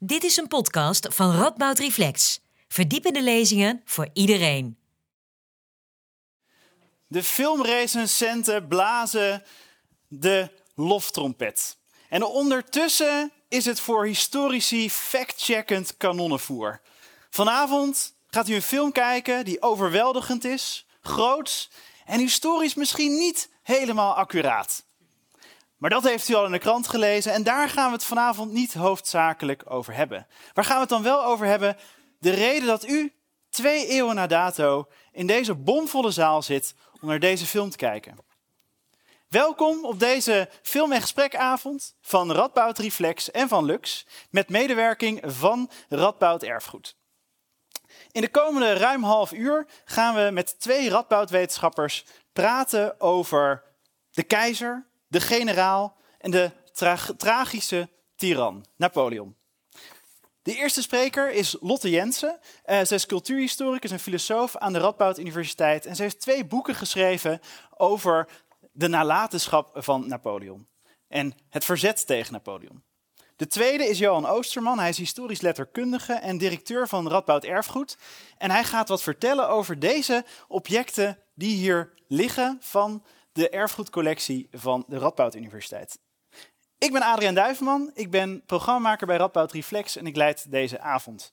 Dit is een podcast van Radboud Reflex. Verdiepende lezingen voor iedereen. De filmrecensenten blazen de loftrompet. En ondertussen is het voor historici fact-checkend kanonnenvoer. Vanavond gaat u een film kijken die overweldigend is, groots en historisch misschien niet helemaal accuraat. Maar dat heeft u al in de krant gelezen en daar gaan we het vanavond niet hoofdzakelijk over hebben. Waar gaan we het dan wel over hebben? De reden dat u twee eeuwen na dato in deze bomvolle zaal zit om naar deze film te kijken. Welkom op deze film- en gesprekavond van Radboud Reflex en van Lux met medewerking van Radboud Erfgoed. In de komende ruim half uur gaan we met twee Radboud-wetenschappers praten over de keizer, de generaal en de tragische tiran, Napoleon. De eerste spreker is Lotte Jensen. Uh, zij is cultuurhistoricus en filosoof aan de Radboud Universiteit. En ze heeft twee boeken geschreven over de nalatenschap van Napoleon. En het verzet tegen Napoleon. De tweede is Johan Oosterman. Hij is historisch letterkundige en directeur van Radboud Erfgoed. En hij gaat wat vertellen over deze objecten die hier liggen van de erfgoedcollectie van de Radboud Universiteit. Ik ben Adriaan Duiveman, ik ben programmamaker bij Radboud Reflex en ik leid deze avond.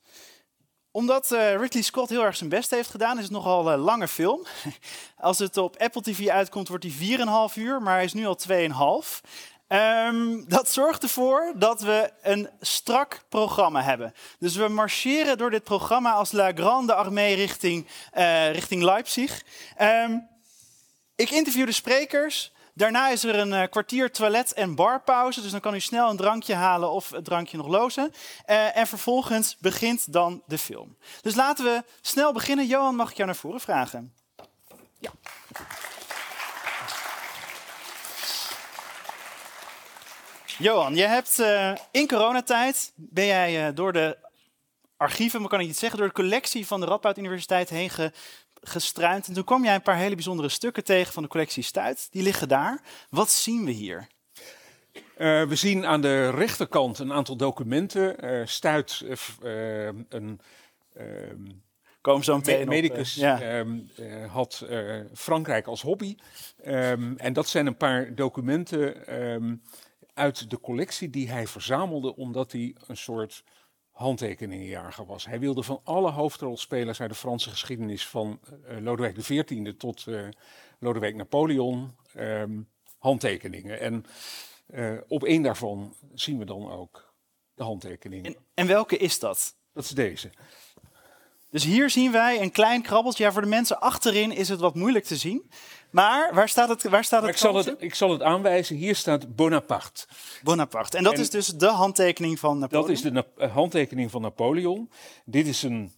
Omdat uh, Ridley Scott heel erg zijn best heeft gedaan, is het nogal een lange film. Als het op Apple TV uitkomt, wordt hij 4,5 uur, maar hij is nu al 2,5. Um, ehm, dat zorgt ervoor dat we een strak programma hebben. Dus we marcheren door dit programma als La Grande Armée richting, uh, richting Leipzig. Um, ik interview de sprekers. Daarna is er een uh, kwartier toilet- en barpauze. Dus dan kan u snel een drankje halen of het drankje nog lozen. Uh, en vervolgens begint dan de film. Dus laten we snel beginnen. Johan, mag ik jou naar voren vragen? Ja. Johan, je hebt uh, in coronatijd ben jij door de archieven, maar kan ik niet zeggen, door de collectie van de Radboud Universiteit heen ge, gestruind. En toen kwam jij een paar hele bijzondere stukken tegen van de collectie Stuit. Die liggen daar. Wat zien we hier? Uh, we zien aan de rechterkant een aantal documenten. Uh, Stuit, uh, een ehm, Kom zo meteen medicus, op, ja. Ehm, had Frankrijk als hobby. Um, en dat zijn een paar documenten uit de collectie die hij verzamelde, omdat hij een soort handtekeningenjager was. Hij wilde van alle hoofdrolspelers uit de Franse geschiedenis, van uh, Lodewijk XIV tot uh, Lodewijk Napoleon, um, handtekeningen. En uh, op één daarvan zien we dan ook de handtekeningen. En, en welke is dat? Dat is deze. Dus hier zien wij een klein krabbeltje. Ja, voor de mensen achterin is het wat moeilijk te zien. Maar waar staat het? Waar staat het, ik, zal het ik zal het aanwijzen. Hier staat Bonaparte. Bonaparte. En dat is dus de handtekening van Napoleon? Dat is de eh, handtekening van Napoleon. Dit is een,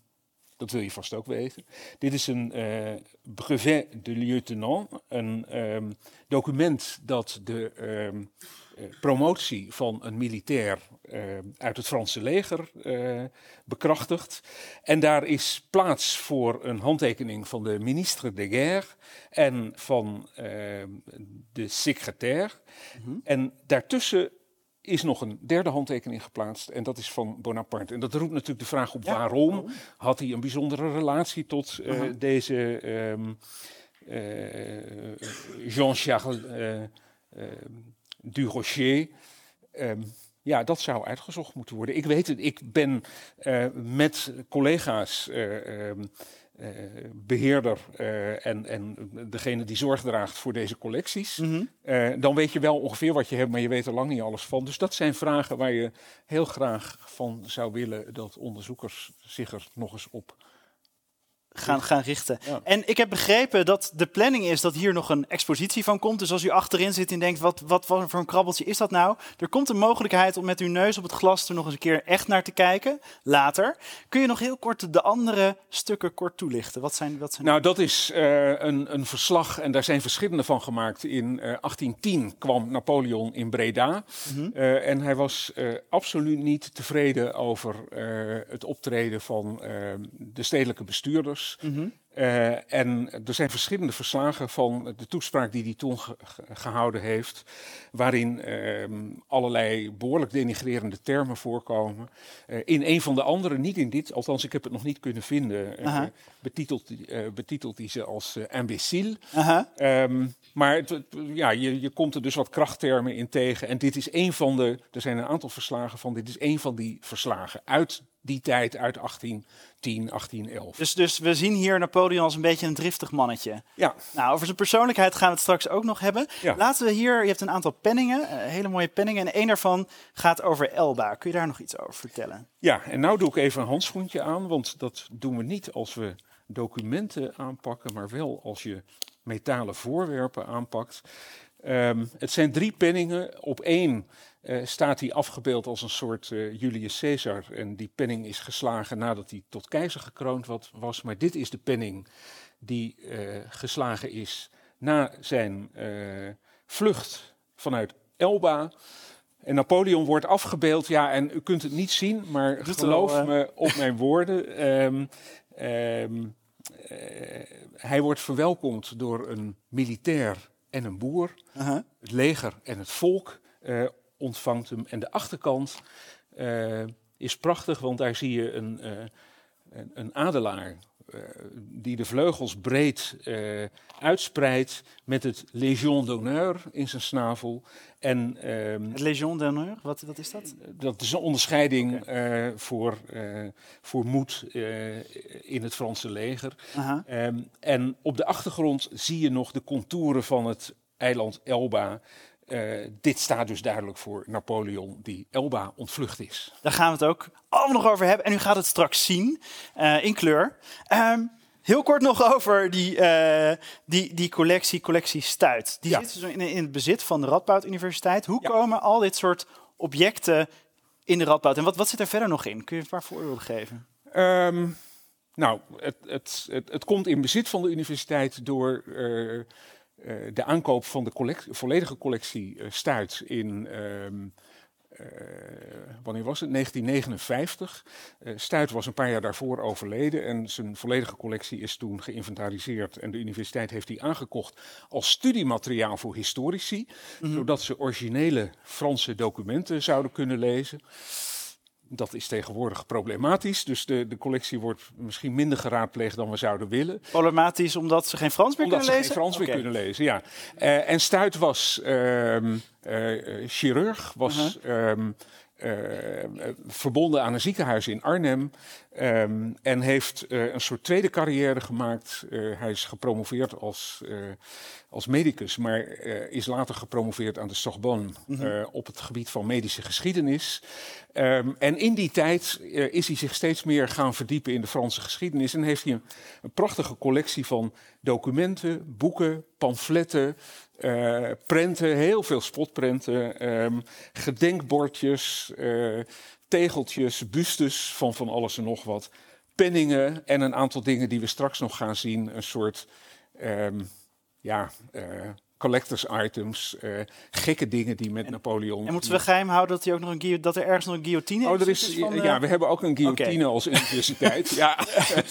dat wil je vast ook weten. Dit is een uh, brevet de lieutenant. Een um, document dat de um, uh, promotie van een militair uh, uit het Franse leger uh, bekrachtigt. En daar is plaats voor een handtekening van de ministre de Guerre en van de secretaire. Mm -hmm. En daartussen is nog een derde handtekening geplaatst en dat is van Bonaparte. En dat roept natuurlijk de vraag op ja, waarom. waarom had hij een bijzondere relatie tot uh, -huh. deze um, uh, Jean-Charles Durocher. Um, ja, dat zou uitgezocht moeten worden. Ik weet het, ik ben uh, met collega's, uh, uh, beheerder en, en degene die zorg draagt voor deze collecties. Mm -hmm. dan weet je wel ongeveer wat je hebt, maar je weet er lang niet alles van. Dus dat zijn vragen waar je heel graag van zou willen dat onderzoekers zich er nog eens op gaan, gaan richten. Ja. En ik heb begrepen dat de planning is dat hier nog een expositie van komt. Dus als u achterin zit en denkt, wat, wat, wat voor een krabbeltje is dat nou? Er komt een mogelijkheid om met uw neus op het glas er nog eens een keer echt naar te kijken. Later. Kun je nog heel kort de andere stukken kort toelichten? Wat zijn, wat zijn nou, dat is uh, een, een verslag en daar zijn verschillende van gemaakt. In uh, 1810 kwam Napoleon in Breda. -hmm. uh, en hij was absoluut niet tevreden over het optreden van de stedelijke bestuurders. En er zijn verschillende verslagen van de toespraak die hij toen ge gehouden heeft, waarin allerlei behoorlijk denigrerende termen voorkomen. In een van de andere, niet in dit, althans ik heb het nog niet kunnen vinden, betitelt, betitelt hij ze als imbécile. Um, maar ja, je, je komt er dus wat krachttermen in tegen. En dit is een van de, er zijn een aantal verslagen van, dit is een van die verslagen uit die tijd, uit 1810, 1811. Dus, dus we zien hier Napoleon als een beetje een driftig mannetje. Ja. Nou, over zijn persoonlijkheid gaan we het straks ook nog hebben. Ja. Laten we hier, je hebt een aantal penningen, uh, hele mooie penningen. En een daarvan gaat over Elba. Kun je daar nog iets over vertellen? Ja, en nou doe ik even een handschoentje aan, want dat doen we niet als we documenten aanpakken, maar wel als je metalen voorwerpen aanpakt. Um, het zijn drie penningen. Op één uh, staat hij afgebeeld als een soort uh, Julius Caesar. En die penning is geslagen nadat hij tot keizer gekroond wat, was. Maar dit is de penning die uh, geslagen is na zijn vlucht vanuit Elba. En Napoleon wordt afgebeeld. Ja, en u kunt het niet zien, maar Doet geloof wel, me op mijn woorden. Um, um, hij wordt verwelkomd door een militair en een boer. -huh. Het leger en het volk uh, ontvangt hem. En de achterkant uh, is prachtig, want daar zie je een, uh, een, een, adelaar die de vleugels breed uitspreidt met het Légion d'honneur in zijn snavel. En, um, het Légion d'honneur, wat, wat is dat? Dat is een onderscheiding okay. voor, voor moed in het Franse leger. -huh. Um, en op de achtergrond zie je nog de contouren van het eiland Elba. Uh, dit staat dus duidelijk voor Napoleon die Elba ontvlucht is. Daar gaan we het ook allemaal nog over hebben. En u gaat het straks zien uh, in kleur. Um, heel kort nog over die, uh, die, die collectie, collectie Stuit. Die Ja. zit dus in, in het bezit van de Radboud Universiteit. Hoe Ja. komen al dit soort objecten in de Radboud? En wat, wat zit er verder nog in? Kun je een paar voorbeelden geven? Um, nou, het, het, het, het, komt in bezit van de universiteit door de aankoop van de collect volledige collectie uh, Stuit in. Um, wanneer was het? 1959. Stuit was een paar jaar daarvoor overleden en zijn volledige collectie is toen geïnventariseerd. En de universiteit heeft die aangekocht als studiemateriaal voor historici, Mhm. mm -hmm. zodat ze originele Franse documenten zouden kunnen lezen. Dat is tegenwoordig problematisch, dus de, de collectie wordt misschien minder geraadpleegd dan we zouden willen. Problematisch omdat ze geen Frans meer Omdat kunnen ze lezen? geen Frans meer kunnen lezen, ja. Uh, en Stuit was uh, uh, chirurg, was Uh-huh. Um, verbonden aan een ziekenhuis in Arnhem. Um, en heeft een soort tweede carrière gemaakt. hij is gepromoveerd als, als medicus, maar is later gepromoveerd aan de Sorbonne Mhm. op het gebied van medische geschiedenis. Um, en in die tijd is hij zich steeds meer gaan verdiepen in de Franse geschiedenis. En heeft hij een, een prachtige collectie van documenten, boeken, pamfletten, uh, prenten, heel veel spotprenten, um, gedenkbordjes, uh, tegeltjes, bustes van van alles en nog wat, penningen en een aantal dingen die we straks nog gaan zien. Een soort, um, ja, uh, collectors items, uh, gekke dingen die met en, Napoleon. En moeten we geheim houden dat, hij ook nog een dat er ergens nog een guillotine oh, er is? is? Van, ja, we hebben ook een guillotine okay. als universiteit. ja.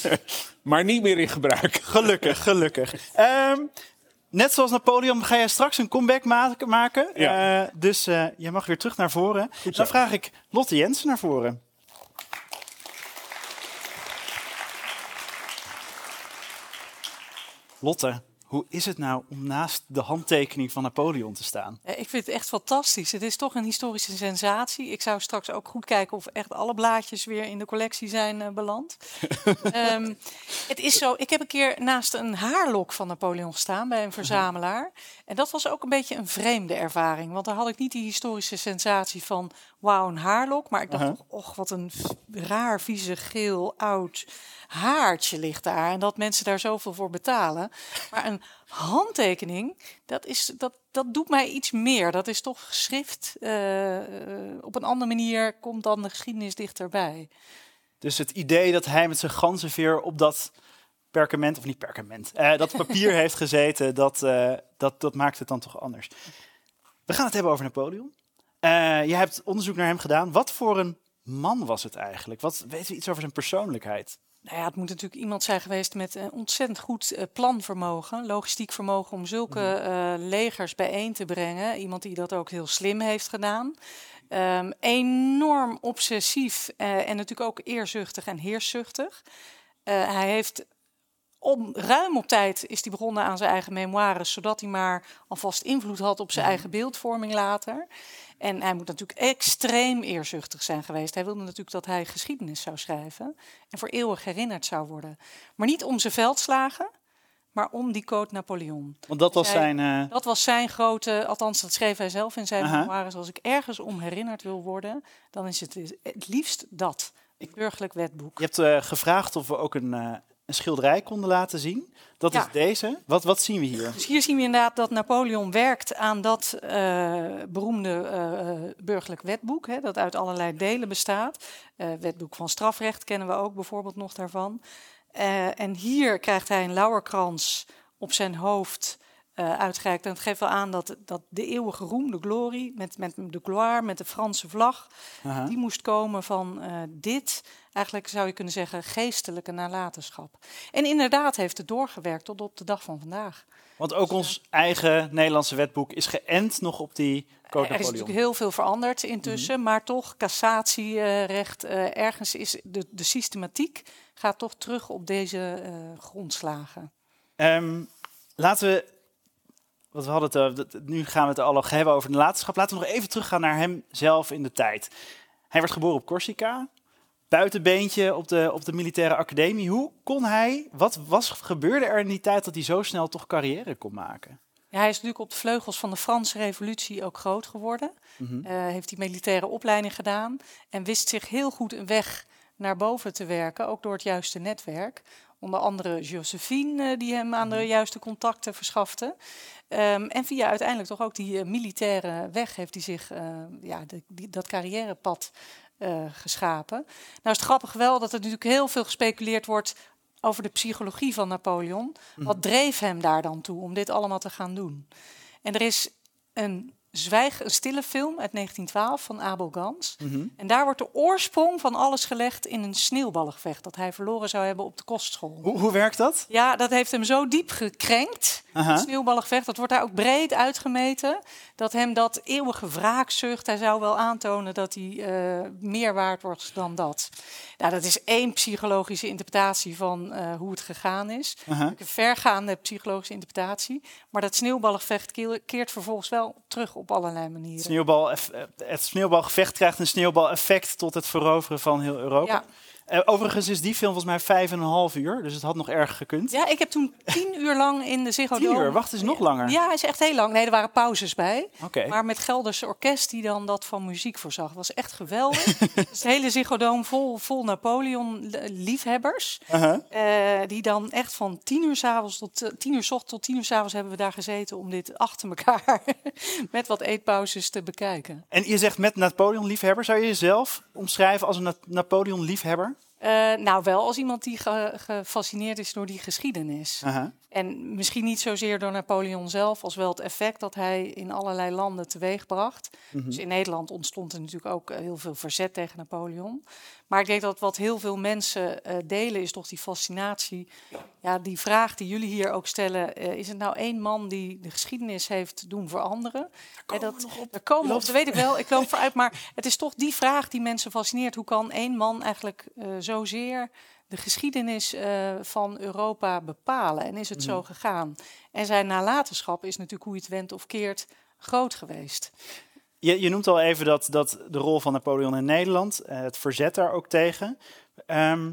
maar niet meer in gebruik. Gelukkig, gelukkig. Um, net zoals Napoleon ga jij straks een comeback maken. Ja. Uh, dus uh, je mag weer terug naar voren. Dan vraag ik Lotte Jensen naar voren. Lotte, hoe is het nou om naast de handtekening van Napoleon te staan? Ik vind het echt fantastisch. Het is toch een historische sensatie. Ik zou straks ook goed kijken of echt alle blaadjes weer in de collectie zijn uh, beland. um, het is zo, ik heb een keer naast een haarlok van Napoleon gestaan bij een verzamelaar. En dat was ook een beetje een vreemde ervaring. Want daar had ik niet die historische sensatie van wauw, een haarlok. Maar ik dacht, -huh. och, wat een raar, vieze, geel, oud haartje ligt daar. En dat mensen daar zoveel voor betalen. Maar een handtekening, dat, is, dat, dat doet mij iets meer. Dat is toch schrift. Uh, op een andere manier komt dan de geschiedenis dichterbij. Dus het idee dat hij met zijn ganzenveer op dat perkament, of niet perkament, uh, dat papier heeft gezeten, dat, uh, dat, dat maakt het dan toch anders. We gaan het hebben over Napoleon. Je hebt onderzoek naar hem gedaan. Wat voor een man was het eigenlijk? Wat, weten we iets over zijn persoonlijkheid? Nou ja, het moet natuurlijk iemand zijn geweest met een ontzettend goed uh, planvermogen, logistiek vermogen om zulke uh, legers bijeen te brengen. Iemand die dat ook heel slim heeft gedaan. Um, enorm obsessief uh, en natuurlijk ook eerzuchtig en heerszuchtig. hij heeft om, ruim op tijd is hij begonnen aan zijn eigen memoires, zodat hij maar alvast invloed had op zijn Mhm. eigen beeldvorming later. En hij moet natuurlijk extreem eerzuchtig zijn geweest. Hij wilde natuurlijk dat hij geschiedenis zou schrijven en voor eeuwig herinnerd zou worden. Maar niet om zijn veldslagen, maar om die code Napoleon. Want dat was Zij- zijn... eh, Dat was zijn grote, althans dat schreef hij zelf in zijn memoires. Als ik ergens om herinnerd wil worden, dan is het het liefst dat. Het burgerlijk wetboek. Je hebt eh, gevraagd of we ook een, eh, een schilderij konden laten zien. Dat Ja. is deze. Wat, wat zien we hier? Dus hier zien we inderdaad dat Napoleon werkt aan dat eh, beroemde eh, burgerlijk wetboek, hè, dat uit allerlei delen bestaat. Eh, wetboek van strafrecht kennen we ook bijvoorbeeld nog daarvan. En hier krijgt hij een lauwerkrans op zijn hoofd eh uitgereikt. En het geeft wel aan dat, dat de eeuwige roem, de glorie, met, met de gloire, met de Franse vlag, Aha. die moest komen van dit, eigenlijk zou je kunnen zeggen, geestelijke nalatenschap. En inderdaad heeft het doorgewerkt tot op de dag van vandaag. Want ook ons eigen Nederlandse wetboek is geënt nog op die Code er is natuurlijk heel veel veranderd intussen, maar toch cassatierecht, eh, ergens is de, de systematiek gaat toch terug op deze eh, grondslagen. Ehm, laten we, want we hadden het, eh, nu gaan we het al hebben over de latenschap. Laten we nog even teruggaan naar hemzelf in de tijd. Hij werd geboren op Corsica, buitenbeentje op de, op de militaire academie. Hoe kon hij, wat was, gebeurde er in die tijd dat hij zo snel toch carrière kon maken? Ja, hij is natuurlijk op de vleugels van de Franse Revolutie ook groot geworden. Mhm. Eh, heeft die militaire opleiding gedaan en wist zich heel goed een weg naar boven te werken, ook door het juiste netwerk. Onder andere Josephine, eh, die hem aan de juiste contacten verschafte. Ehm, en via uiteindelijk toch ook die eh, militaire weg heeft hij zich ja, de, die, dat carrièrepad eh, geschapen. Nou is het grappig wel dat er natuurlijk heel veel gespeculeerd wordt over de psychologie van Napoleon. Wat dreef hem daar dan toe om dit allemaal te gaan doen? En er is een zwijg, een stille film uit 1912 van Abel Gans. Mhm. En daar wordt de oorsprong van alles gelegd in een sneeuwballengevecht dat hij verloren zou hebben op de kostschool. Hoe, hoe werkt dat? Ja, dat heeft hem zo diep gekrenkt. Aha. Het sneeuwballengevecht, dat wordt daar ook breed uitgemeten. Dat hem dat eeuwige wraakzucht, hij zou wel aantonen dat hij eh, meer waard wordt dan dat. Nou, dat is één psychologische interpretatie van eh, hoe het gegaan is. Een vergaande psychologische interpretatie. Maar dat sneeuwballengevecht keert vervolgens wel terug op allerlei manieren. Sneeuwbal, eh, het sneeuwbalgevecht krijgt een sneeuwbaleffect tot het veroveren van heel Europa. Ja. Eh, overigens is die film volgens mij vijf en een half uur, dus het had nog erg gekund. Ja, ik heb toen tien uur lang in de Ziggo Tien Dome- uur, wacht eens nog langer. Ja, is echt heel lang. Nee, er waren pauzes bij. Maar met Gelderse orkest die dan dat van muziek voorzag. Was echt geweldig. dus het hele Ziggo Dome vol, vol Napoleon-liefhebbers. Aha. Eh, die dan echt van tien uur, 's avonds tot, eh, tien uur 's ochtends tot tien uur 's avonds hebben we daar gezeten... om dit achter elkaar met wat eetpauzes te bekijken. En je zegt met Napoleon-liefhebber, zou je jezelf omschrijven als een Na- Napoleon-liefhebber? Eh, nou, wel als iemand die ge- gefascineerd is door die geschiedenis. En misschien niet zozeer door Napoleon zelf, als wel het effect dat hij in allerlei landen teweegbracht. Dus in Nederland ontstond er natuurlijk ook eh, heel veel verzet tegen Napoleon. Maar ik denk dat wat heel veel mensen eh, delen, is toch die fascinatie. Ja, die vraag die jullie hier ook stellen: eh, is het nou één man die de geschiedenis heeft doen veranderen? Daar komen we nog op. Daar komen op, dat weet ik wel. Ik loop vooruit. Maar het is toch die vraag die mensen fascineert. Hoe kan één man eigenlijk eh, zozeer de geschiedenis eh, van Europa bepalen? En is het zo gegaan? En zijn nalatenschap is natuurlijk hoe je het wendt of keert groot geweest. Je, je noemt al even dat, dat de rol van Napoleon in Nederland, eh, het verzet daar ook tegen. Ehm,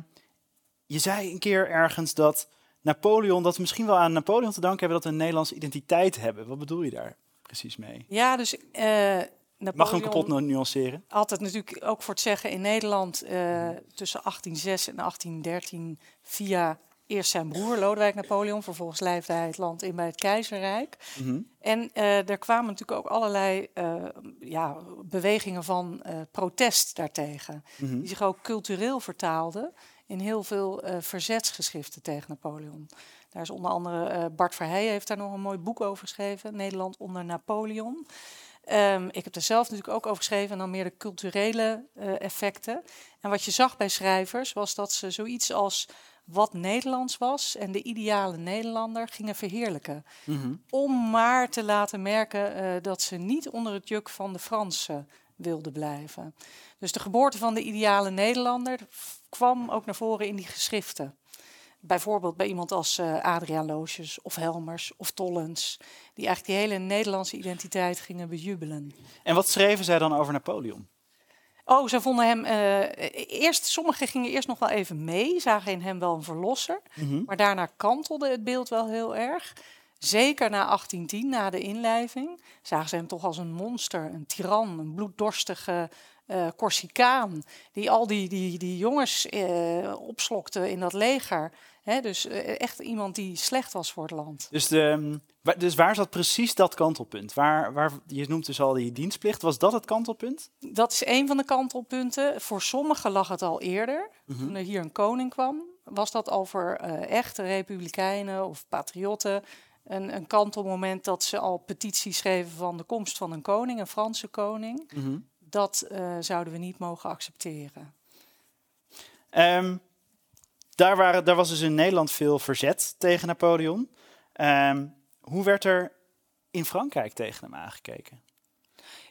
je zei een keer ergens dat Napoleon, dat we misschien wel aan Napoleon te danken hebben dat we een Nederlandse identiteit hebben. Wat bedoel je daar precies mee? Ja, dus Mag Napoleon hem kapot nu- nuanceren? het natuurlijk ook voor het zeggen in Nederland eh, tussen 1806 en 1813 via eerst zijn broer Lodewijk Napoleon, vervolgens lijfde hij het land in bij het keizerrijk. Mhm. En eh, er kwamen natuurlijk ook allerlei eh, ja, bewegingen van eh, protest daartegen, Mhm. die zich ook cultureel vertaalden in heel veel verzetsgeschriften tegen Napoleon. Daar is onder andere Bart Verheijen heeft daar nog een mooi boek over geschreven, Nederland onder Napoleon. Ehm, ik heb er zelf natuurlijk ook over geschreven en dan meer de culturele effecten. En wat je zag bij schrijvers was dat ze zoiets als wat Nederlands was en de ideale Nederlander gingen verheerlijken. Mhm. Om maar te laten merken eh, dat ze niet onder het juk van de Fransen wilden blijven. Dus de geboorte van de ideale Nederlander kwam ook naar voren in die geschriften. Bijvoorbeeld bij iemand als eh Adriaan Loosjes of Helmers of Tollens, die eigenlijk die hele Nederlandse identiteit gingen bejubelen. En wat schreven zij dan over Napoleon? Oh, ze vonden hem eh, eerst. Sommigen gingen eerst nog wel even mee, zagen in hem wel een verlosser. Mhm. Maar daarna kantelde het beeld wel heel erg. Zeker na 1810, na de inlijving, zagen ze hem toch als een monster, een tiran, een bloeddorstige eh Corsicaan. Die al die, die, die jongens eh, opslokte in dat leger. Hè, dus eh, echt iemand die slecht was voor het land. Dus, de, wa- dus waar zat precies dat kantelpunt? Waar, waar, je noemt dus al die dienstplicht. Was dat het kantelpunt? Dat is een van de kantelpunten. Voor sommigen lag het al eerder. Toen er hier een koning kwam, was dat al voor eh, echte republikeinen of patriotten een, een kantelmoment dat ze al petities schreven van de komst van een koning, een Franse koning. Mhm. Dat eh, zouden we niet mogen accepteren. Ehm, daar, waren, daar was dus in Nederland veel verzet tegen Napoleon. Ehm, hoe werd er in Frankrijk tegen hem aangekeken?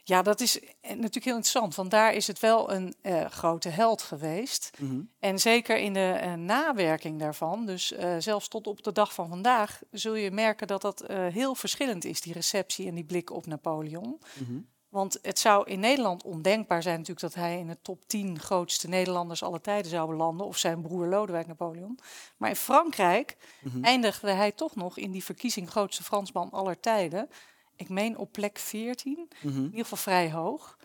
Ja, dat is eh, natuurlijk heel interessant, want daar is het wel een eh, grote held geweest. Mhm. En zeker in de nawerking daarvan, dus zelfs tot op de dag van vandaag, zul je merken dat dat heel verschillend is, die receptie en die blik op Napoleon. Mhm. Want het zou in Nederland ondenkbaar zijn natuurlijk dat hij in de top 10 grootste Nederlanders aller tijden zou belanden, of zijn broer Lodewijk Napoleon. Maar in Frankrijk Mhm. eindigde hij toch nog in die verkiezing grootste Fransman aller tijden. Ik meen op plek 14, Mhm. in ieder geval vrij hoog.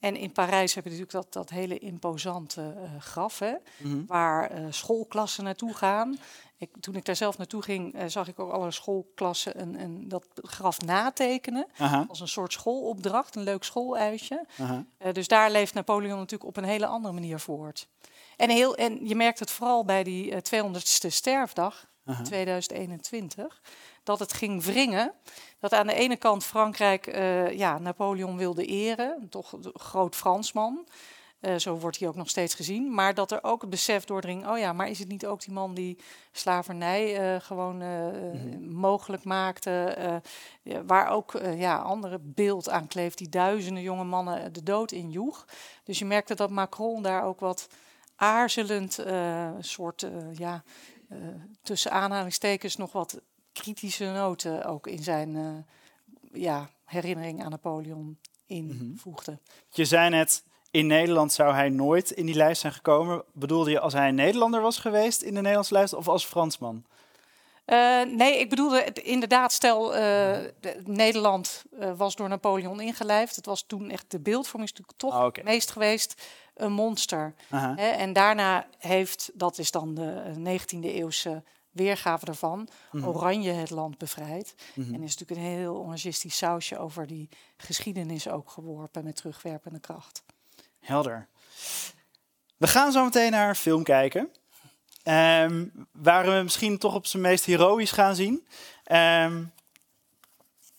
En in Parijs heb je natuurlijk dat, dat hele imposante eh, graf, hè, Mhm. waar eh, schoolklassen naartoe gaan. Ik, toen ik daar zelf naartoe ging, eh, zag ik ook alle schoolklassen een, een, dat graf natekenen. Aha, Als een soort schoolopdracht, een leuk schooluitje. Eh, dus daar leeft Napoleon natuurlijk op een hele andere manier voort. En, heel, en je merkt het vooral bij die eh, 200ste sterfdag, Aha. 2021, dat het ging wringen. Dat aan de ene kant Frankrijk eh, ja, Napoleon wilde eren, toch een groot Fransman. Eh, zo wordt hij ook nog steeds gezien. Maar dat er ook het besef doordring, oh ja, maar is het niet ook die man die slavernij eh, gewoon eh, mogelijk maakte? waar ook ja, andere beeld aan kleeft, die duizenden jonge mannen de dood injoeg. Dus je merkte dat Macron daar ook wat aarzelend, soort, ja, tussen aanhalingstekens nog wat kritische noten ook in zijn ja, herinnering aan Napoleon invoegde. Je zei net, in Nederland zou hij nooit in die lijst zijn gekomen. Bedoelde je als hij een Nederlander was geweest in de Nederlandse lijst of als Fransman? Eh, nee, ik bedoelde inderdaad, stel eh, de- Nederland eh, was door Napoleon ingelijfd. Het was toen echt de beeldvorming is natuurlijk toch Ah, het meest geweest een monster. Hè? En daarna heeft, dat is dan de eh, 19e eeuwse weergave daarvan, Mhm. Oranje het land bevrijd. Mhm. En is natuurlijk een heel onagistisch sausje over die geschiedenis ook geworpen met terugwerpende kracht. Helder. We gaan zo meteen naar een film kijken. Ehm, waar we misschien toch op zijn meest heroïs gaan zien. Ehm,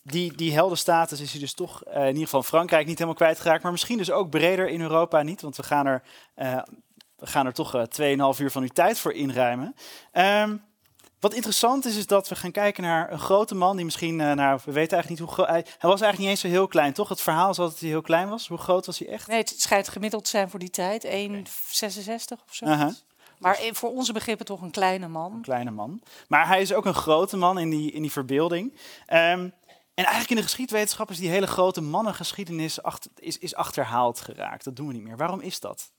die, die heldenstatus is hij dus toch eh, in ieder geval Frankrijk niet helemaal kwijtgeraakt. Maar misschien dus ook breder in Europa niet. Want we gaan er, eh, we gaan er toch eh 2,5 uur van uw tijd voor inruimen. Ehm, wat interessant is, is dat we gaan kijken naar een grote man die misschien, eh, nou, we weten eigenlijk niet hoe groot. Hij, hij was eigenlijk niet eens zo heel klein, toch? Het verhaal is altijd dat hij heel klein was. Hoe groot was hij echt? Nee, het schijnt gemiddeld te zijn voor die tijd, 1,66 of zo. Maar voor onze begrippen toch een kleine man. kleine man. Maar hij is ook een grote man in die, in die verbeelding. Ehm, en eigenlijk in de geschiedwetenschap is die hele grote mannengeschiedenis achter, is, is achterhaald geraakt. Dat doen we niet meer. Waarom is dat?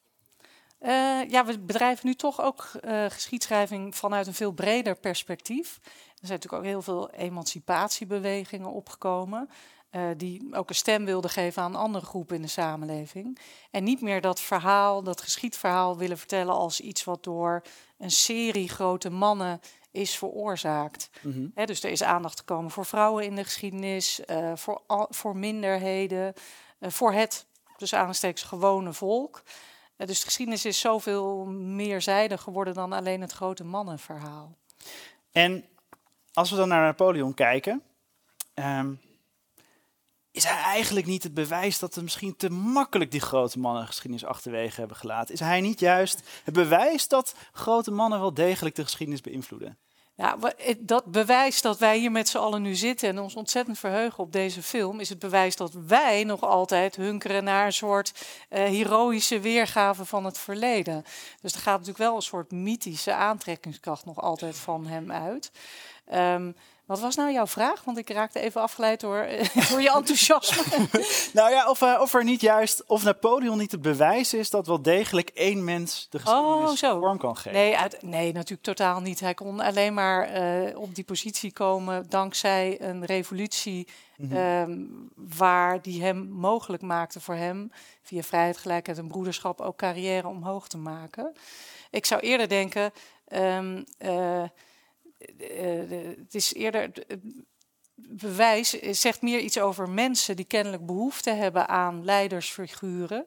Eh, ja, we bedrijven nu toch ook eh, geschiedschrijving vanuit een veel breder perspectief. Er zijn natuurlijk ook heel veel emancipatiebewegingen opgekomen. eh, die ook een stem wilden geven aan andere groepen in de samenleving. En niet meer dat verhaal, dat geschiedverhaal willen vertellen als iets wat door een serie grote mannen is veroorzaakt. Hè, dus er is aandacht gekomen voor vrouwen in de geschiedenis, voor, al- voor minderheden, voor het, dus aanstekens gewone volk. Eh, dus de geschiedenis is zoveel meerzijdig geworden dan alleen het grote mannenverhaal. En als we dan naar Napoleon kijken. ehm, is hij eigenlijk niet het bewijs dat we misschien te makkelijk die grote mannen geschiedenis achterwege hebben gelaten? Is hij niet juist het bewijs dat grote mannen wel degelijk de geschiedenis beïnvloeden? Ja, dat bewijs dat wij hier met z'n allen nu zitten en ons ontzettend verheugen op deze film, is het bewijs dat wij nog altijd hunkeren naar een soort eh, heroïsche weergave van het verleden. Dus er gaat natuurlijk wel een soort mythische aantrekkingskracht nog altijd van hem uit. Ehm, wat was nou jouw vraag? Want ik raakte even afgeleid door, door je enthousiasme. Nou ja, of, eh, of er niet juist, of Napoleon niet het bewijs is dat wel degelijk één mens de geschiedenis Oh, zo. vorm kan geven. Nee, uit, nee, natuurlijk totaal niet. Hij kon alleen maar eh, op die positie komen dankzij een revolutie ehm, waar die hem mogelijk maakte voor hem via vrijheid, gelijkheid en broederschap ook carrière omhoog te maken. Ik zou eerder denken, ehm, eh, het is eerder het bewijs zegt meer iets over mensen die kennelijk behoefte hebben aan leidersfiguren,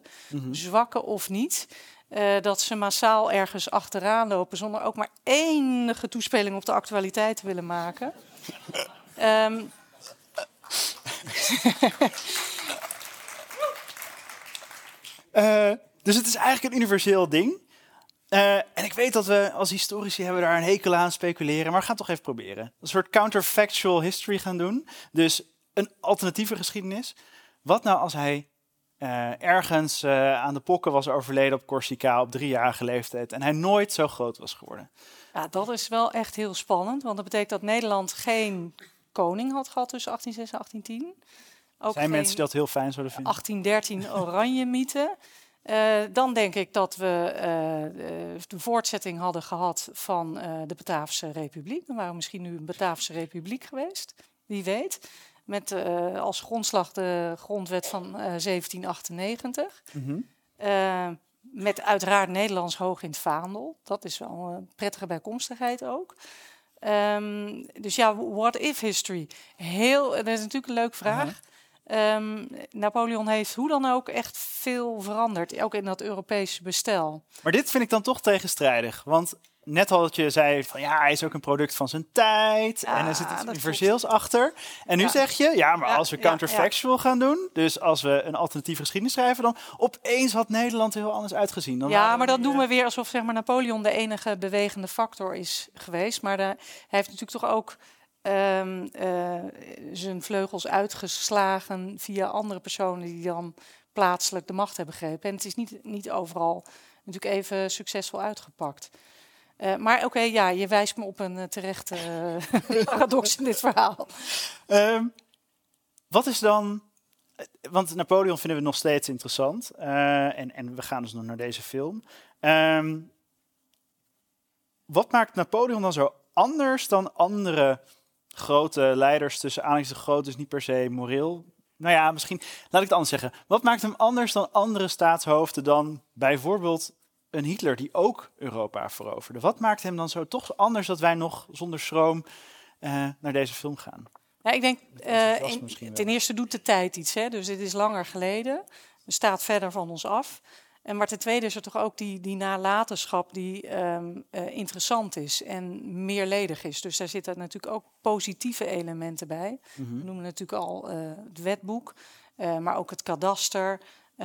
zwakke of niet. eh, dat ze massaal ergens achteraan lopen zonder ook maar enige toespeling op de actualiteit te willen maken. Ehm, Eh, dus het is eigenlijk een universeel ding. Eh, en ik weet dat we als historici hebben daar een hekel aan speculeren, maar we gaan toch even proberen. Een soort counterfactual history gaan doen. Dus een alternatieve geschiedenis. Wat nou als hij eh, ergens eh, aan de pokken was overleden op Corsica op driejarige leeftijd en hij nooit zo groot was geworden? ja, dat is wel echt heel spannend, want dat betekent dat Nederland geen koning had gehad tussen 1806 en 1810. Ook Zijn mensen die dat heel fijn zouden vinden? 1813 oranje mythe. Eh, dan denk ik dat we eh, de- voortzetting hadden gehad van eh, de Bataafse Republiek. Dan waren we misschien nu een Bataafse Republiek geweest, wie weet. Met als grondslag de grondwet van eh, 1798. Mhm. Met uiteraard Nederlands hoog in het vaandel. Dat is wel een prettige bijkomstigheid ook. Ehm, dus ja, what if history? Heel, dat is natuurlijk een leuke vraag. Ehm, Napoleon heeft hoe dan ook echt veel veranderd, ook in dat Europese bestel. Maar dit vind ik dan toch tegenstrijdig. Want net al dat je zei van ja, hij is ook een product van zijn tijd. Ja, en er zit iets universeels achter. En nu Ja. zeg je, ja, maar Ja, als we counterfactual gaan doen. Dus als we een alternatieve geschiedenis schrijven. Dan opeens had Nederland er heel anders uitgezien. Dan ja, maar dat doen we weer alsof zeg maar, Napoleon de enige bewegende factor is geweest. Maar de, hij heeft natuurlijk toch ook eh, zijn vleugels uitgeslagen via andere personen die dan plaatselijk de macht hebben gegrepen. En het is niet, niet overal natuurlijk even succesvol uitgepakt. Eh, maar oké, ja, je wijst me op een eh, terechte paradox in dit verhaal. Ehm, wat is dan. Want Napoleon vinden we nog steeds interessant. en, en we gaan dus nog naar deze film. Ehm, wat maakt Napoleon dan zo anders dan andere grote leiders? Tussen aanhalingstekens groot, dus niet per se moreel. Nou ja, misschien laat ik het anders zeggen. Wat maakt hem anders dan andere staatshoofden dan bijvoorbeeld een Hitler die ook Europa veroverde? Wat maakt hem dan zo toch anders dat wij nog zonder schroom eh, naar deze film gaan? Ja, ik denk, eh, enthousiasme in- ten eerste doet de tijd iets. Hè? Dus dit is langer geleden. Het staat verder van ons af. En maar ten tweede is er toch ook die, die nalatenschap die ehm, eh, interessant is en meerledig is. Dus daar zitten natuurlijk ook positieve elementen bij. Mhm. We noemen natuurlijk al eh, het wetboek, eh, maar ook het kadaster,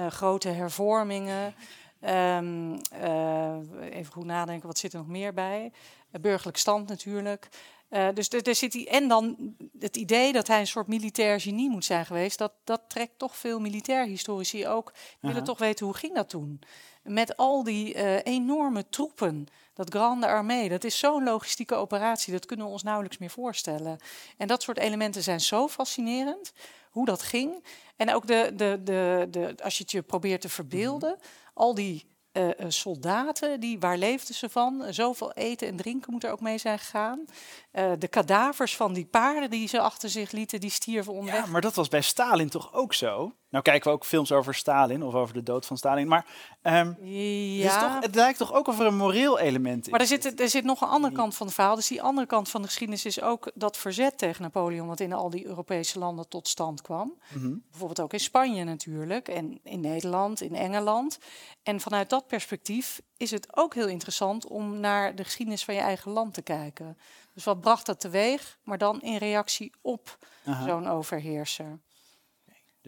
grote hervormingen. Ehm, eh, even goed nadenken, wat zit er nog meer bij? Burgerlijk stand natuurlijk. Eh, dus er, er zit die, en dan het idee dat hij een soort militair genie moet zijn geweest, dat, dat trekt toch veel militair historici ook. Die willen toch weten hoe ging dat toen? Met al die eh, enorme troepen, dat Grande Armee, dat is zo'n logistieke operatie, dat kunnen we ons nauwelijks meer voorstellen. En dat soort elementen zijn zo fascinerend, hoe dat ging. En ook de, de, de, de, als je het je probeert te verbeelden, al die eh, eh, soldaten, die, waar leefden ze van? Zoveel eten en drinken moet er ook mee zijn gegaan. Eh, de kadavers van die paarden die ze achter zich lieten, die stierven onderweg. Ja, maar dat was bij Stalin toch ook zo? Nou kijken we ook films over Stalin of over de dood van Stalin. Maar ehm, het, is Ja, toch, het lijkt toch ook of er een moreel element in maar er zit, er zit nog een andere kant van het verhaal. Dus die andere kant van de geschiedenis is ook dat verzet tegen Napoleon, wat in al die Europese landen tot stand kwam. Mhm. Bijvoorbeeld ook in Spanje natuurlijk, en in Nederland, in Engeland. En vanuit dat perspectief is het ook heel interessant om naar de geschiedenis van je eigen land te kijken. Dus wat bracht dat teweeg, maar dan in reactie op zo'n overheerser.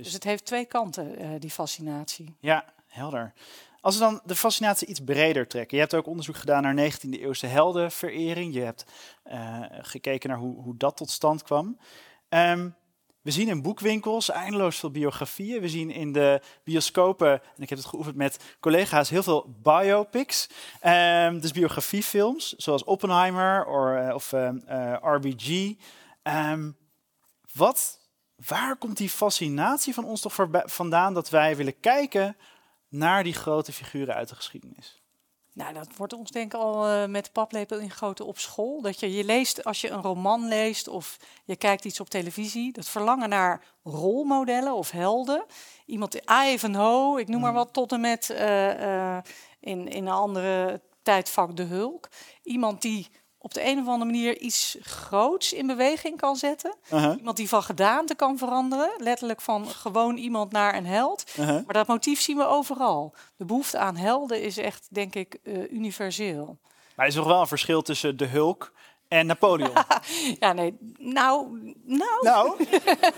Dus het heeft twee kanten, eh, die fascinatie. Ja, helder. Als we dan de fascinatie iets breder trekken. Je hebt ook onderzoek gedaan naar 19e eeuwse heldenverering. Je hebt eh, gekeken naar hoe, hoe dat tot stand kwam. Ehm, we zien in boekwinkels eindeloos veel biografieën. We zien in de bioscopen, en ik heb het geoefend met collega's, heel veel biopics. Ehm, dus biografiefilms, zoals Oppenheimer or, eh, of ehm, eh, RBG. Wat, waar komt die fascinatie van ons toch vandaan dat wij willen kijken naar die grote figuren uit de geschiedenis? Nou, dat wordt ons denk ik al eh, met paplepel ingegoten op school. Dat je, je leest, als je een roman leest of je kijkt iets op televisie, dat verlangen naar rolmodellen of helden. Iemand, Ivanhoe, ik noem maar wat, tot en met eh, eh, in, in een andere tijdvak de Hulk. Iemand die op de een of andere manier iets groots in beweging kan zetten. Uh-huh, Iemand die van gedaante kan veranderen. Letterlijk van gewoon iemand naar een held. uh-huh. Maar dat motief zien we overal. De behoefte aan helden is echt, denk ik, eh, universeel. Maar er is nog wel een verschil tussen de Hulk en Napoleon. Ja, nee, nou, nou, nou,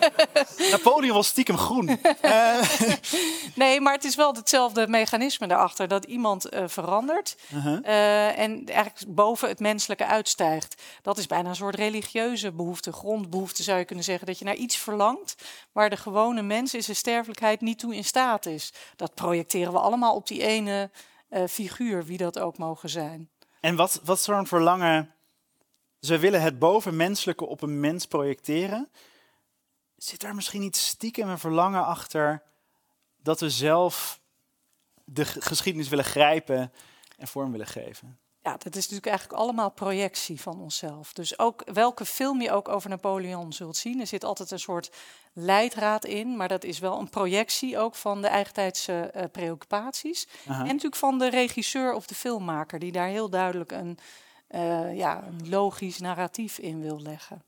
Napoleon was stiekem groen. Eh, nee, maar het is wel hetzelfde mechanisme daarachter. Dat iemand eh, verandert uh-huh. eh, en eigenlijk boven het menselijke uitstijgt. Dat is bijna een soort religieuze behoefte, grondbehoefte zou je kunnen zeggen. Dat je naar iets verlangt waar de gewone mens in zijn sterfelijkheid niet toe in staat is. Dat projecteren we allemaal op die ene figuur, wie dat ook mogen zijn. En wat, wat zo'n verlangen... Ze willen het bovenmenselijke op een mens projecteren. Zit daar misschien niet stiekem een verlangen achter... dat we zelf de geschiedenis willen grijpen en vorm willen geven? Ja, dat is natuurlijk eigenlijk allemaal projectie van onszelf. Dus ook welke film je ook over Napoleon zult zien, er zit altijd een soort leidraad in, maar dat is wel een projectie ook van de eigentijdse eh, preoccupaties. En natuurlijk van de regisseur of de filmmaker, die daar heel duidelijk een, eh, ja, een logisch narratief in wil leggen.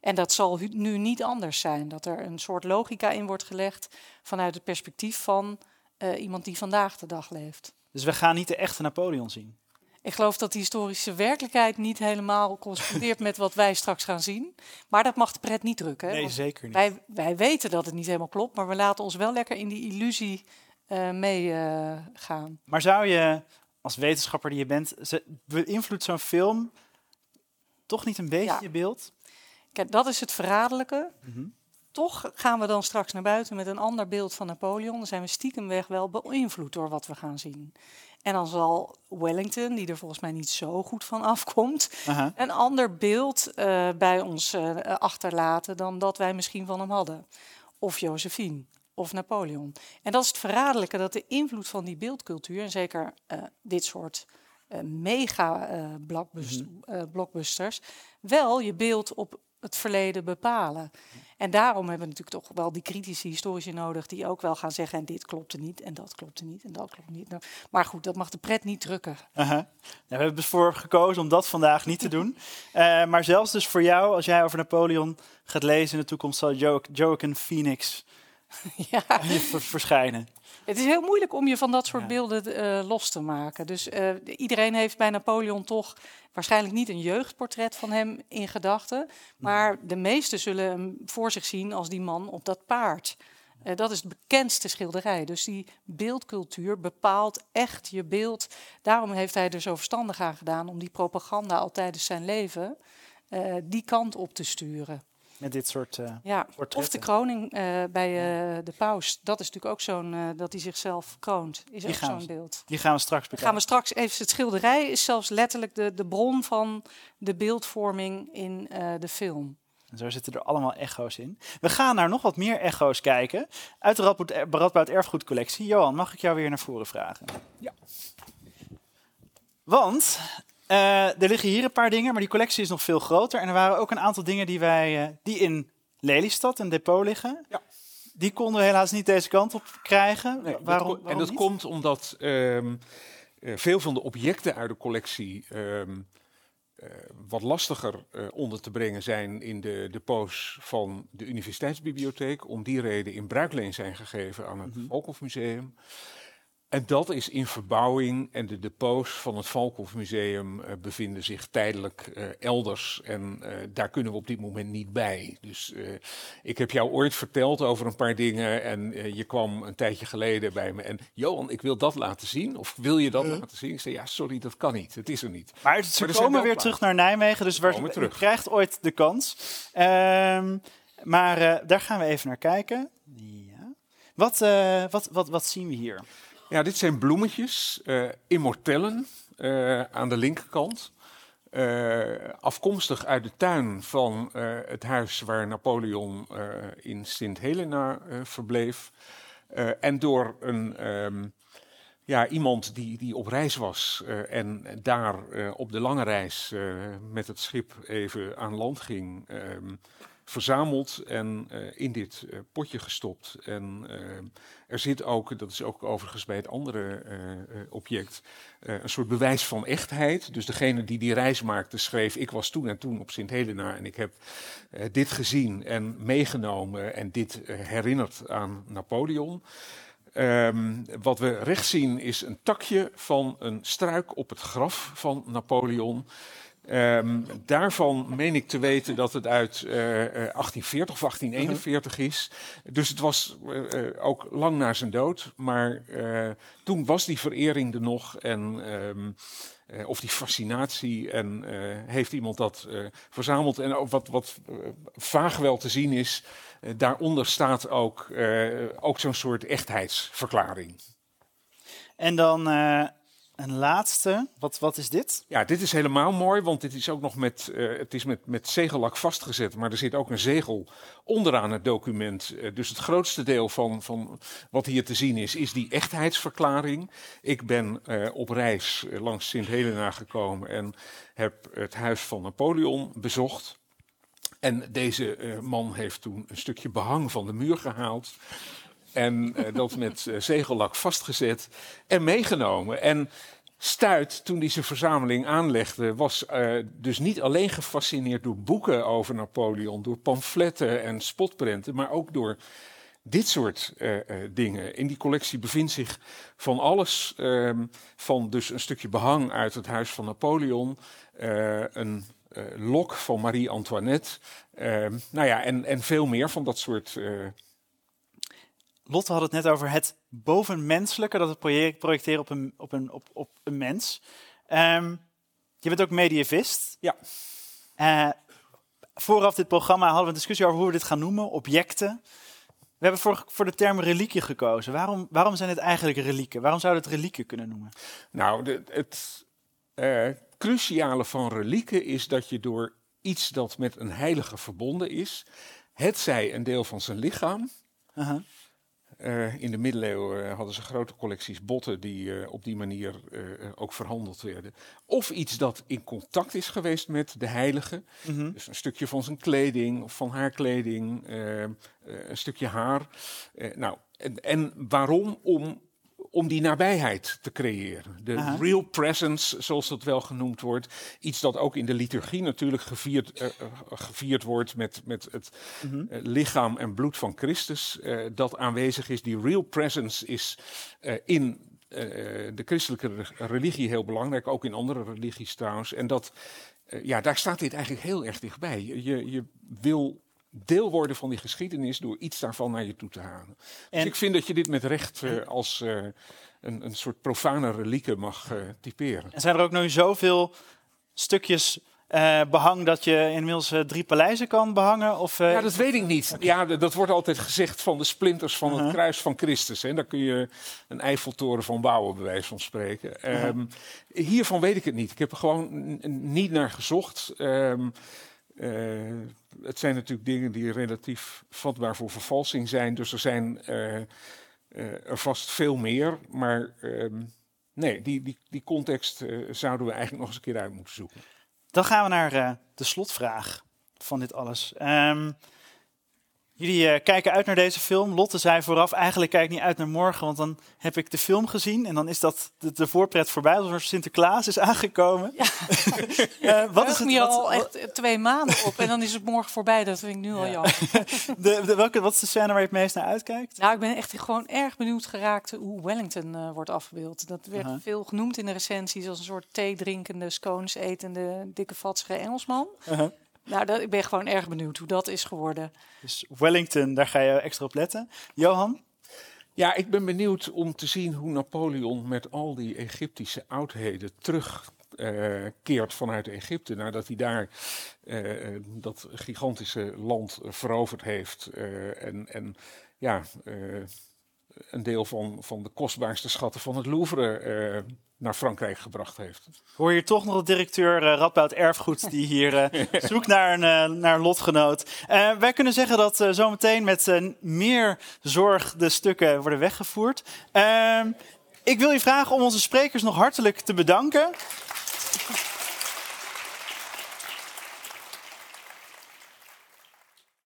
En dat zal nu niet anders zijn, dat er een soort logica in wordt gelegd vanuit het perspectief van eh, iemand die vandaag de dag leeft. Dus we gaan niet de echte Napoleon zien. Ik geloof dat die historische werkelijkheid niet helemaal correspondeert met wat wij straks gaan zien. Maar dat mag de pret niet drukken. hè, Nee, zeker niet. wij, wij weten dat het niet helemaal klopt, maar we laten ons wel lekker in die illusie eh meegaan. Maar zou je, als wetenschapper die je bent, ze- beïnvloedt zo'n film toch niet een beetje Ja. je beeld? Kijk, dat is het verraderlijke. Mhm. Toch gaan we dan straks naar buiten met een ander beeld van Napoleon. Dan zijn we stiekemweg wel beïnvloed door wat we gaan zien. En dan zal Wellington, die er volgens mij niet zo goed van afkomt, een ander beeld eh, bij ons eh, achterlaten dan dat wij misschien van hem hadden. Of Josephine, of Napoleon. En dat is het verraderlijke, dat de invloed van die beeldcultuur, en zeker eh, dit soort eh, mega eh, blockbusters, wel je beeld op het verleden bepalen. En daarom hebben we natuurlijk toch wel die kritische historici nodig, die ook wel gaan zeggen, en dit klopte niet, en dat klopte niet, en dat klopt niet. Nou, maar goed, dat mag de pret niet drukken. Aha. Nou, we hebben dus voor gekozen om dat vandaag niet te doen. Maar zelfs dus voor jou, als jij over Napoleon gaat lezen in de toekomst, zal jo Phoenix ja. aan je ver- verschijnen. Het is heel moeilijk om je van dat soort Ja. beelden eh, los te maken. Dus eh, iedereen heeft bij Napoleon toch waarschijnlijk niet een jeugdportret van hem in gedachten. Maar de meesten zullen hem voor zich zien als die man op dat paard. Eh, dat is de bekendste schilderij. Dus die beeldcultuur bepaalt echt je beeld. Daarom heeft hij er zo verstandig aan gedaan om die propaganda al tijdens zijn leven die kant op te sturen. Met dit soort... eh, Ja, of de kroning eh, bij eh, de paus. Dat is natuurlijk ook zo'n, dat hij zichzelf kroont. Is Die ook gaan zo'n we- beeld. die gaan we straks bekijken. gaan we straks even, het schilderij is zelfs letterlijk de, de bron van de beeldvorming in eh, de film. En Zo zitten er allemaal echo's in. We gaan naar nog wat meer echo's kijken. Uit de Radboud Erfgoedcollectie. Johan, mag ik jou weer naar voren vragen? Ja. Want eh, er liggen hier een paar dingen, maar die collectie is nog veel groter. En er waren ook een aantal dingen die, wij, eh, die in Lelystad, een depot liggen. Ja. Die konden we helaas niet deze kant op krijgen. Nee, waarom, en dat niet? komt omdat ehm, eh, veel van de objecten uit de collectie ehm, eh, wat lastiger onder te brengen zijn in de depots van de universiteitsbibliotheek. Om die reden in bruikleen zijn gegeven aan het. Volkhof Museum. En dat is in verbouwing en de depots van het Valkhof Museum eh, bevinden zich tijdelijk eh, elders. En eh, daar kunnen we op dit moment niet bij. Dus ik heb jou ooit verteld over een paar dingen en je kwam een tijdje geleden bij me en Johan, ik wil dat laten zien. Of wil je dat laten zien? Ik zei ja, sorry, dat kan niet. Het is er niet. Maar ze komen weer terug naar Nijmegen, dus je terug. krijgt ooit de kans. Ehm, maar daar gaan we even naar kijken. Ja. Wat, wat, wat, wat zien we hier? Ja, dit zijn bloemetjes, eh immortellen eh, aan de linkerkant. Eh, afkomstig uit de tuin van het huis waar Napoleon in Sint Helena verbleef. En door een, ehm, ja, iemand die, die op reis was en daar op de lange reis met het schip even aan land ging, ehm, verzameld en eh, in dit eh, potje gestopt. En ehm, er zit ook, dat is ook overigens bij het andere eh, eh, object, eh, een soort bewijs van echtheid. Dus degene die die reis maakte schreef, ik was toen en toen op Sint Helena en ik heb eh, dit gezien en meegenomen en dit eh, herinnert aan Napoleon. Ehm, wat we rechts zien is een takje van een struik op het graf van Napoleon. Ehm, daarvan meen ik te weten dat het uit eh, eh, 1840 of 1841 is. Dus het was eh, eh, ook lang na zijn dood. Maar eh, toen was die verering er nog. En, ehm, eh, of die fascinatie. En eh, heeft iemand dat eh, verzameld. En wat, wat eh, vaag wel te zien is. eh, daaronder staat ook, eh, ook zo'n soort echtheidsverklaring. En dan eh, een laatste. Wat, wat is dit? Ja, dit is helemaal mooi, want dit is ook nog met, eh, het is met, met zegellak vastgezet, maar er zit ook een zegel onderaan het document. Eh, dus het grootste deel van, van wat hier te zien is, is die echtheidsverklaring. Ik ben eh, op reis langs Sint Helena gekomen en heb het huis van Napoleon bezocht. En deze man heeft toen een stukje behang van de muur gehaald. En eh, dat met eh, zegellak vastgezet en meegenomen. En Stuit, toen hij zijn verzameling aanlegde, was eh, dus niet alleen gefascineerd door boeken over Napoleon, door pamfletten en spotprenten, maar ook door dit soort dingen. In die collectie bevindt zich van alles, ehm, van dus een stukje behang uit het huis van Napoleon, een lok van Marie-Antoinette, ehm, nou ja, en, en veel meer van dat soort Lotte had het net over het bovenmenselijke, dat het project projecteren op een, op een, op, op een mens. Ehm, je bent ook medievist. Ja. Eh, vooraf dit programma hadden we een discussie over hoe we dit gaan noemen, objecten. We hebben voor, voor de term reliquie gekozen. Waarom, waarom zijn het eigenlijk relieken? Waarom zouden we het relieken kunnen noemen? Nou, de, het eh, cruciale van relieken is dat je door iets dat met een heilige verbonden is, het zij een deel van zijn lichaam. Aha. Eh, in de middeleeuwen hadden ze grote collecties botten die eh, op die manier eh, ook verhandeld werden. Of iets dat in contact is geweest met de heilige. Mhm. Dus een stukje van zijn kleding of van haar kleding, eh, eh, een stukje haar. Eh, nou, en, en waarom? Om, om die nabijheid te creëren. De Aha. real presence, zoals dat wel genoemd wordt. Iets dat ook in de liturgie natuurlijk gevierd, eh, eh, gevierd wordt met, met het Mhm. eh, lichaam en bloed van Christus. dat aanwezig is. Die real presence is in de christelijke re- religie heel belangrijk. Ook in andere religies trouwens. En dat, ja, daar staat dit eigenlijk heel erg dichtbij. Je, je wil deel worden van die geschiedenis door iets daarvan naar je toe te halen. Dus ik vind dat je dit met recht eh, als eh, een, een soort profane relieke mag eh, typeren. En zijn er ook nu zoveel stukjes eh, behang dat je inmiddels drie paleizen kan behangen? Of, Ja, dat weet ik niet. Ja, dat wordt altijd gezegd van de splinters van het Uh-huh. kruis van Christus. Hè. Daar kun je een Eiffeltoren van bouwen, bij wijze van spreken. Ehm, hiervan weet ik het niet. Ik heb er gewoon niet naar gezocht. Ehm, eh, het zijn natuurlijk dingen die relatief vatbaar voor vervalsing zijn. Dus er zijn eh, eh, er vast veel meer. Maar ehm, nee, die, die, die context eh, zouden we eigenlijk nog eens een keer uit moeten zoeken. Dan gaan we naar de slotvraag van dit alles. Ehm, Jullie eh, kijken uit naar deze film. Lotte zei vooraf, eigenlijk kijk ik niet uit naar morgen, want dan heb ik de film gezien. En dan is dat de, de voorpret voorbij, alsof Sinterklaas is aangekomen. Ja. Eh, wat is het, wat- al echt twee maanden op en dan is het morgen voorbij. Dat vind ik nu al Ja. jammer. de, de, welke, wat is de scène waar je het meest naar uitkijkt? Nou, ik ben echt gewoon erg benieuwd geraakt hoe Wellington eh, wordt afgebeeld. Dat werd veel genoemd in de recensies als een soort thee-drinkende, scones etende, dikke vatsige Engelsman. Uh-huh. Nou, dat, ik ben gewoon erg benieuwd hoe dat is geworden. Dus Wellington, daar ga je extra op letten. Johan? Ja, ik ben benieuwd om te zien hoe Napoleon met al die Egyptische oudheden terugkeert vanuit Egypte. Nadat hij daar eh, dat gigantische land veroverd heeft. eh, en, en ja, eh, een deel van, van de kostbaarste schatten van het Louvre eh, naar Frankrijk gebracht heeft. Hoor je toch nog de directeur eh Radboud Erfgoed die hier eh, zoekt naar een, naar een lotgenoot. Wij kunnen zeggen dat zometeen met meer zorg de stukken worden weggevoerd. Ehm, ik wil je vragen om onze sprekers nog hartelijk te bedanken.